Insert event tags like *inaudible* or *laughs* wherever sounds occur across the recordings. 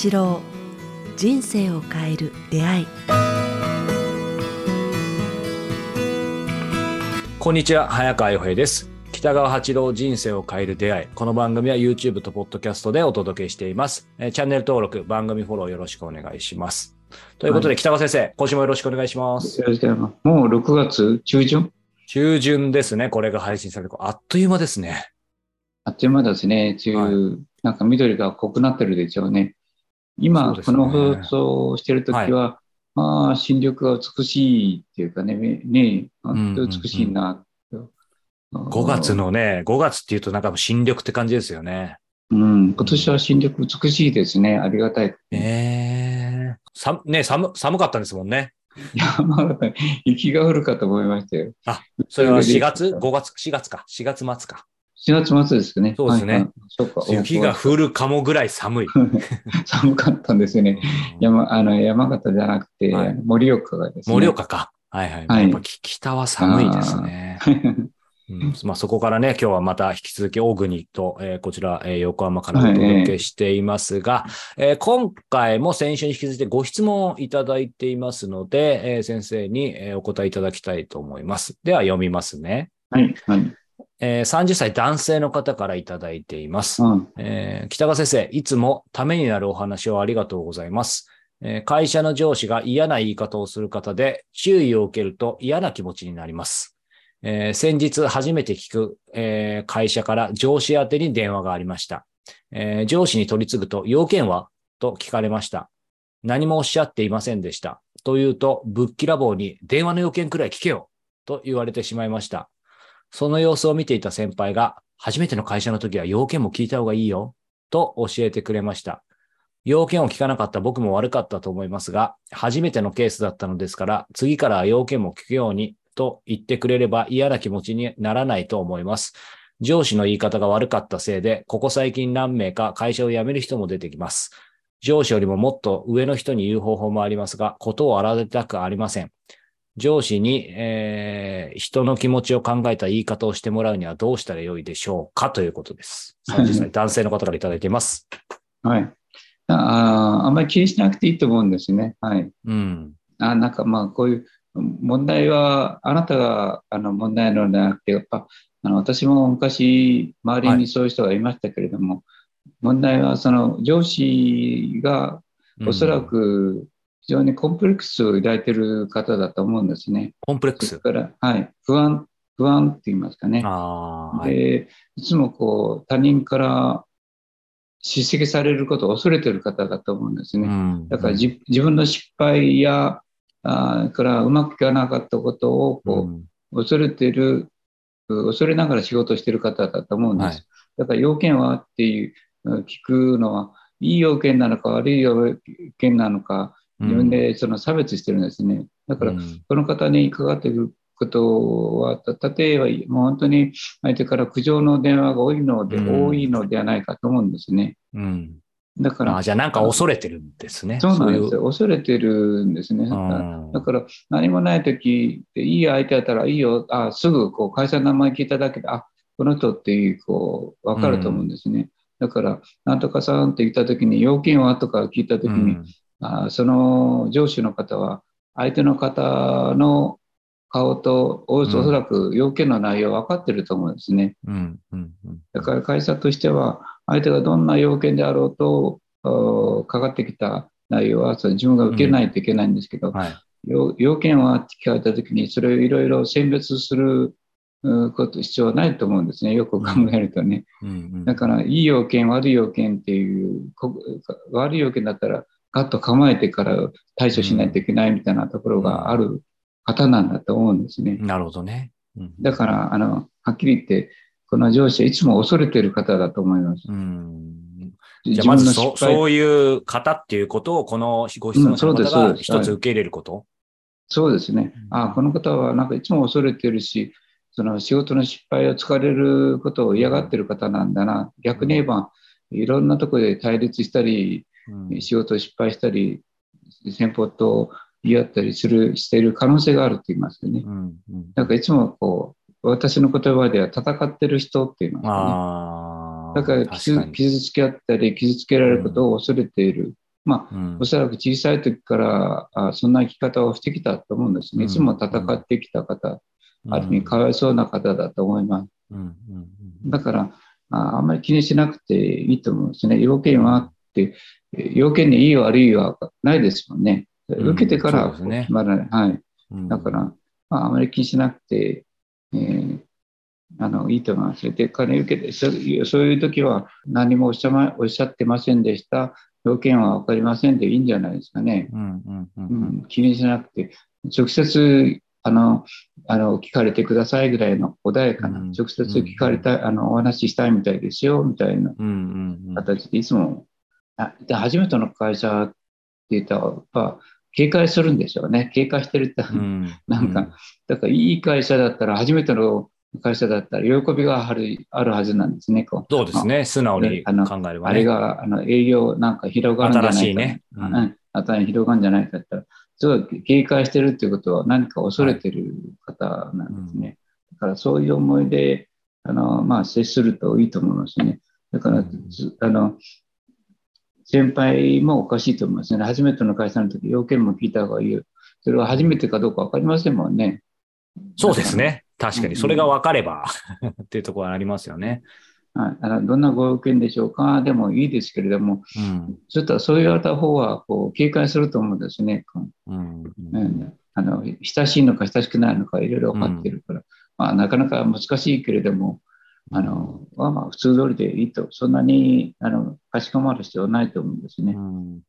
八郎人生を変える出会い。こんにちは早川洋平です。北川八郎人生を変える出会い。この番組は YouTube と Podcast でお届けしています。えーチャンネル登録番組フォローよろしくお願いします。ということで、はい。北川先生今週もよろしくお願いします。よろしくお願いします。もう6月中旬？中旬？ですね。これが配信される。あっという間ですね。あっという間ですね。梅雨、なんか緑が濃くなってるでしょうね。今、この放送をしてるときは、まあ、新緑が美しいっていうかね、ねね、本当美しいな。5月。のね5月っていうとなんかもう新緑って感じですよねうん、今年は新緑美しいですね。ありがたい。ええさね寒寒かったんですもんねいや、まあ、雪が降るかと思いましたよ。それは4月 ?5 月 ?4 月か4月末か4月末ですね。そうですねはいは。雪が降るかもぐらい寒い、*laughs* 寒かったんですよね。山あの山形じゃなくて、はい盛岡がですね。盛岡か。はいはい。はいやっぱき北は寒いですね。うんまあ、そこからね、今日はまた引き続き、大国と、えーこちら、えー横浜からお届けしていますが、えー今回も先週に引き続いてご質問をいただいていますので、えー先生にえーお答えいただきたいと思います。では読みますね。はい、はい。えー30歳男性の方からいただいています。うんえー北川先生、いつもためになるお話をありがとうございます。えー会社の上司が嫌な言い方をする方で注意を受けると嫌な気持ちになります。えー先日初めて聞く、えー会社から上司宛てに電話がありました。えー上司に取り次ぐと要件は？と聞かれました。何もおっしゃっていませんでした。というと、ぶっきらぼうに電話の要件くらい聞けよと言われてしまいました。その様子を見ていた先輩が、初めての会社の時は要件も聞いた方がいいよ、と教えてくれました。要件を聞かなかった僕も悪かったと思いますが、初めてのケースだったのですから、次からは要件も聞くように、と言ってくれれば嫌な気持ちにならないと思います。上司の言い方が悪かったせいで、ここ最近何名か会社を辞める人も出てきます。上司よりももっと上の人に言う方法もありますが、ことを荒立てたくありません。上司に、えー人の気持ちを考えた言い方をしてもらうにはどうしたらよいでしょうかということです。30歳 *laughs* 男性の方からいただいています。はい。あああんまり気にしなくていいと思うんですね。はい。うん。あなんかまあこういう問題はあなたがあの問題なのではなくてやっぱあの私も昔周りはいにそういう人がいましたけれども、問題はその上司がおそらく非常にコンプレックスを抱いている方だと思うんですね。コンプレックス？から、はい、不安、不安って言いますかね。はい。で、いつもこう他人から叱責されることを恐れている方だと思うんですね。うんだからじ自分の失敗や、あーからうまくいかなかったことをこう恐れている、う恐れながら仕事をしている方だと思うんです。はいだから要件はっていううん聞くのは、いい要件なのか悪い要件なのか、自分でその差別してるんですね。だから、うんこの方にかかっていることは、た例えばもう本当に相手から苦情の電話が多いので、うん多いのではないかと思うんですね。うんだから、あじゃあなんか恐れてるんですね。そうなんですよ。恐れてるんですね。だから何もない時でいい相手だったらいいよ、あすぐこう会社の名前聞いただけで、あこの人っていうこう分かると思うんですね。だから、なんとかさんって言った時に、要件はとか聞いた時に、うんあその上司の方は、相手の方の顔とおうんそらく要件の内容分かってると思うんですね。うんうんうんだから会社としては、相手がどんな要件であろうと、おかかってきた内容はそれ自分が受けないといけないんですけど、はい。要要件はって聞かれたときに、それをいろいろ選別するうこと必要はないと思うんですね。よく考えるとね。うんうんだから、いい要件、悪い要件っていう、こ悪い要件だったら、ガッと構えてから対処しないといけないみたいなところがある方なんだと思うんですね。なるほどね。うんだから、あの、はっきり言って、この上司はいつも恐れている方だと思います。うんじゃあまずそそういう方っていうことをこのご質問者のうんそうです方が一つ受け入れること。そうですね。あこの方はなんかいつも恐れてるし、その仕事の失敗を疲れることを嫌がってる方なんだな。逆に言えば、いろんなところで対立したり、仕事を失敗したり、先方と言い合ったりする、している可能性があるって言いますよね。うんうんなんかいつもこう、私の言葉では戦ってる人っていうのは、ね。だから傷つけ合ったり、傷つけられることを恐れている。まあ、うんおそらく小さい時からあそんな生き方をしてきたと思うんですね。いつも戦ってきた方、ある意味かわいそうな方だと思います。うんうんだから、ああんまり気にしなくていいと思うんですね。要件はあって、え要件にいい悪いはないですもんね。うん受けてから決まらない。はい。うんだから、まあ、あまり気にしなくて、えーあのいいと思います。で、金受けて、そういう時は何もおっしゃ,、ま、おっしゃってませんでした。要件は分かりませんでいいんじゃないですかね。うんうんううんん、気にしなくて、直接あのあの聞かれてくださいぐらいの穏やかな、うん直接聞かれたい、あのお話ししたいみたいですよみたいな形でいつも、あで初めての会社って言ったら、やっぱ警戒するんでしょうね。警戒してるって、うん。*laughs* なんか、だからいい会社だったら、初めての会社だったら、喜びがあるあるはずなんですね。こう。そうですね。素直に考えればね。あれがあの営業なんか広がるんじゃないか。新しいね。ううん。広がるん。じゃないかって言ったら、すごい警戒してるっていうことは何か恐れてる方なん。ですね。だからそういう思いで、あの、まあ、接するといいと思いますね。だから、うん。ずあの、先輩もおかしいと思いますね。初めての会社の時、要件も聞いた方がいいよ。それは初めてかどうかわかりませんもんね。そうですね。確かに。うんそれが分かれば *laughs* っていうところはありますよね。はい、あのどんなご用件でしょうかでもいいですけれども、うん。ちょっとそう言われた方はこう警戒すると思うんですね。うん。うんあの親しいのか親しくないのかいろいろ分かってるから、まあ、なかなか難しいけれども、あのまあまあ普通通りでいいと、そんなにあのかしこまる必要はないと思うんですね。うん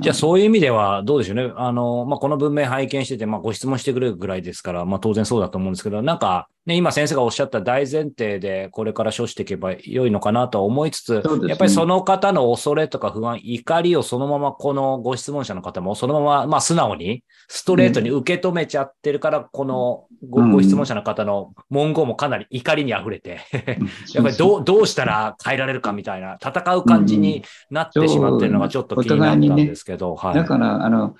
じゃあそういう意味ではどうでしょうね。あの、まあ、この文明拝見してて、まあ、ご質問してくれるぐらいですから、まあ、当然そうだと思うんですけど、なんか、ね、今先生がおっしゃった大前提でこれから処していけば良いのかなとは思いつつ、ね。やっぱりその方の恐れとか不安、怒りをそのままこのご質問者の方もそのまま、まあ、素直に、ストレートに受け止めちゃってるから、このごうん。ご質問者の方の文言もかなり怒りに溢れて、*laughs* やっぱりどう、どうしたら変えられるかみたいな、戦う感じになってしまってるのがちょっと気になったんですけど、はい。だから、あの、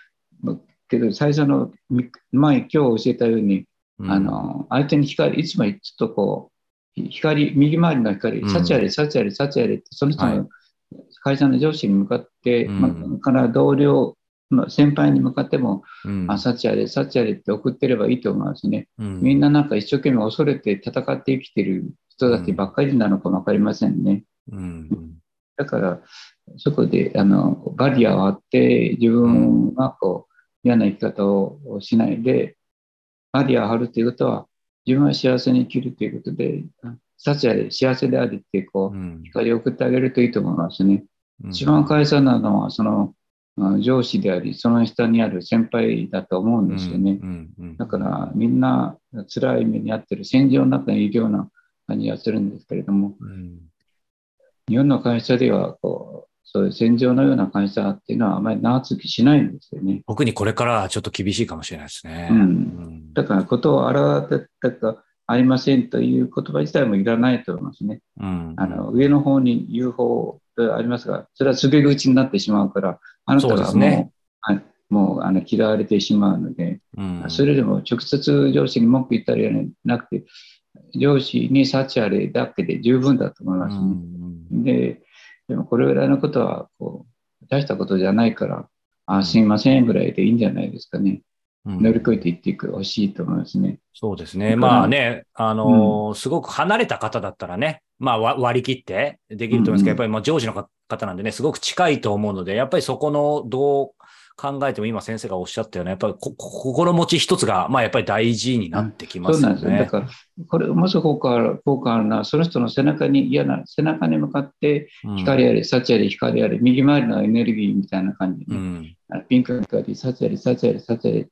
けど最初のみ前、今日教えたように、うんあ、の相手に光、いつもちょっとこう、光、右回りの光、うん。幸あれ、幸あれ、幸あれって、その人はい。の会社の上司に向かって、うん。まあ、から同僚、まあ先輩に向かっても、うん。あ、幸あれ、幸あれって送ってればいいと思いますね。うん。みんななんか一生懸命恐れて戦って生きてる人たちばっかりなのかもわかりませんね。うん。だから、そこであのバリアを張って、自分がこう嫌な生き方をしないで、バリアを張るということは、自分は幸せに生きるということで、幸あれ、幸せであるってこう、うん光を送ってあげるといいと思いますね。うん一番大切なのは、そのうん上司であり、その下にある先輩だと思うんですよね。だから、みんな辛い目に遭ってる、戦場の中にいるような感じがするんですけれども、うん日本の会社ではこう、そういう戦場のような会社っていうのはあまり長続きしないんですよね。特にこれからはちょっと厳しいかもしれないですね。うんだから、ことを表たありませんという言葉自体もいらないと思いますね。うんあの上の方に言う方がありますが、それは告げ口になってしまうから、あなたそうはもう、ねはい、もうあの嫌われてしまうので、うんそれでも直接上司に文句言ったりはなくて、上司に幸あれだけで十分だと思いますね。うんで、でもこれぐらいのことはこう大したことじゃないから、あすいませんぐらいでいいんじゃないですかね。うん乗り越えていっていくほしいと思いますね。そうですね。まあね、あのーすごく離れた方だったらね、まあわ割り切ってできると思いますけど、うんうんやっぱりまあ上司の方なんでね、すごく近いと思うので、やっぱりそこのどう考えても今先生がおっしゃったような、やっぱり心持ち一つが、まあやっぱり大事になってきますよそうなんですよ。だね。から、これ、もし効果効果あるのは、その人の背中に嫌な、背中に向かってうん光あれ、幸あれ、光あれ、右回りのエネルギーみたいな感じで、ねうんあのピンクの光、幸あれ、幸あれ、幸あれ、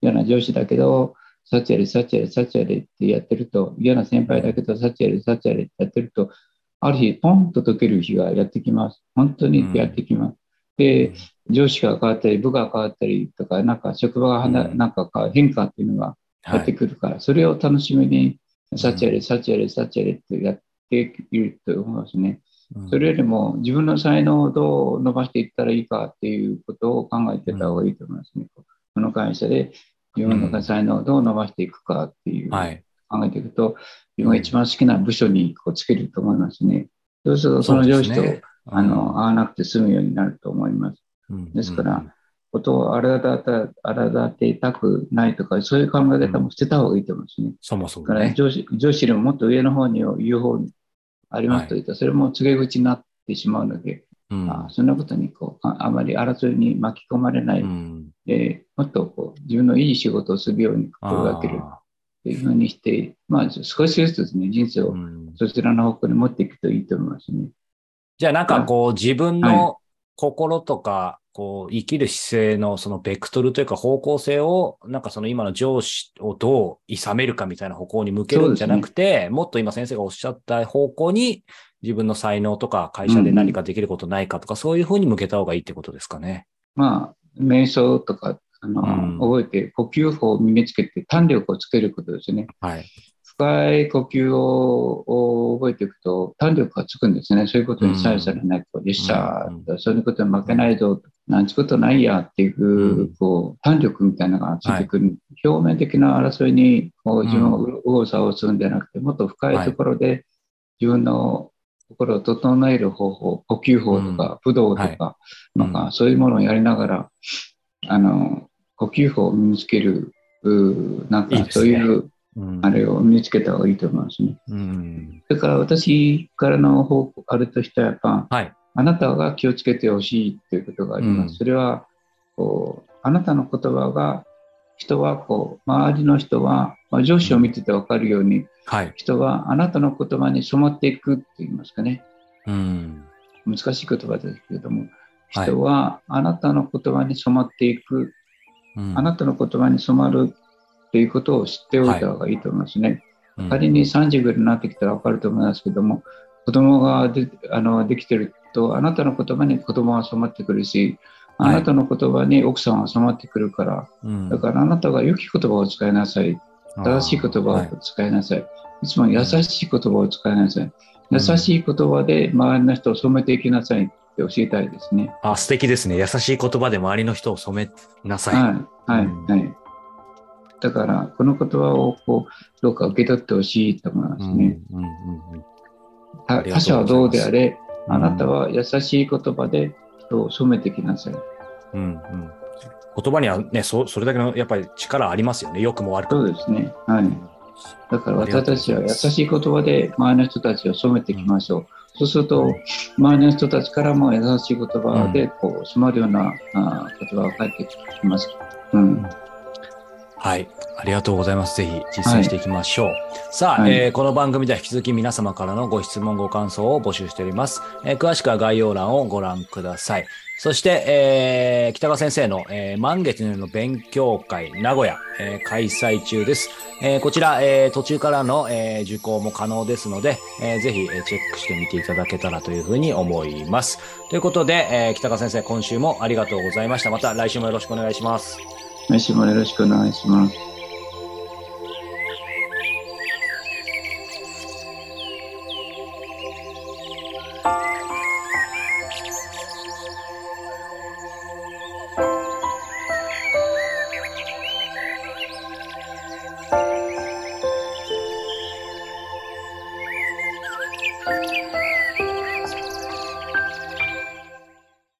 嫌な上司だけど、幸あれ、幸あれ、幸あれってやってると、嫌な先輩だけど、幸あれ、幸あれってやってると、ある日、ポンと解ける日がやってきます。本当にやってきます。で、上司が変わったり、部が変わったりとか、なんか職場がうんなんか変化っていうのがやってはい。くるから、それを楽しみに、幸あれ、幸あれ、幸あれってやっていると思いますね。うんそれよりも自分の才能をどう伸ばしていったらいいかっていうことを考えてた方がいいと思いますね。この会社で自分の才能をどう伸ばしていくかっていうはい。考えていくと、自分が一番好きな部署にこうつけると思いますね。そうするとその上司と、あの会わなくて済むようになると思います。うんですから、ことを荒立てたくないとか、そういう考え方も捨てた方がいいと思うんですね。そもそだから。上司上司よりももっと上の方に言う方にありますと言ったら、それも告げ口になってしまうので、うんあそんなことにこうああまり争いに巻き込まれない、うんでもっとこう自分のいい仕事をするように心がけるあというふうにして、まあ、少しずつですね、人生をそちらの方向に持っていくといいと思いますね。じゃあなんかこう自分はの心とか、こう生きる姿勢のそのベクトルというか方向性を、なんかその今の上司をどう諌めるかみたいな方向に向けるんじゃなくて、もっと今先生がおっしゃった方向に自分の才能とか会社で何かできることないかとか、そういうふうに向けた方がいいってことですかね。まあ、瞑想とか、あの、うん覚えて、呼吸法を身につけて、胆力をつけることですね。はい。深い呼吸をを覚えていくと、胆力がつくんですね。そういうことに左右されないと、よっしゃー、そういうことに負けないぞ、なんちことないやっていう、うんこう、胆力みたいなのがついてくる。表面的な争いにこう自分を右往左往するんじゃなくて、もっと深いところで自分の心を整える方法、呼吸法とか、武道とはいか、うんなんかそういうものをやりながら、あの、呼吸法を身につける、なんかそういう、うんあれを身につけた方がいいと思いますね。うん。それから私からの方向、あれとしてはやっぱ、はい。あなたが気をつけてほしいということがあります。うんそれはこう、あなたの言葉が、人はこう、周りの人は、まあ、上司を見てて分かるように、はい。人はあなたの言葉に染まっていくって言いますかね。うん。難しい言葉ですけれども、はい人はあなたの言葉に染まっていく、うんあなたの言葉に染まるっていうことを知っておいた方がいいと思いますね。うん仮に30ぐらいになってきたら分かると思いますけども、子供がであのできてると、あなたの言葉に子供は染まってくるし、はいあなたの言葉に奥さんは染まってくるから、うんだからあなたが良き言葉を使いなさい。正しい言葉はいを使いなさい。いつも優しい言葉を使いなさい。優しい言葉で周りの人を染めていきなさいって教えたいですね。あ、素敵ですね。優しい言葉で周りの人を染めなさい。はい、はい、うんはい。だから、この言葉をこうどうか受け取ってほしいと思いますね。うんうんうんうん他者はどうであれ、うんあなたは優しい言葉で人を染めてきなさい。うんうん言葉にはね、そそれだけのやっぱり力ありますよね。良くも悪くも。そうですね。はい。だから私たちは優しい言葉で周りの人たちを染めていきましょう。そうすると、周りの人たちからも優しい言葉でこう染まるようなあ言葉が返ってきます。うん。はい。ありがとうございます。ぜひ実践していきましょう。さあ、はいえーこの番組では引き続き皆様からのご質問、ご感想を募集しております。えー詳しくは概要欄をご覧ください。そして、えー北川先生の、えー満月の勉強会名古屋、えー開催中です。えーこちら、えー途中からの、えー受講も可能ですので、えーぜひ、えーチェックしてみていただけたらというふうに思います。ということで、えー北川先生、今週もありがとうございました。また来週もよろしくお願いします。来週もよろしくお願いします。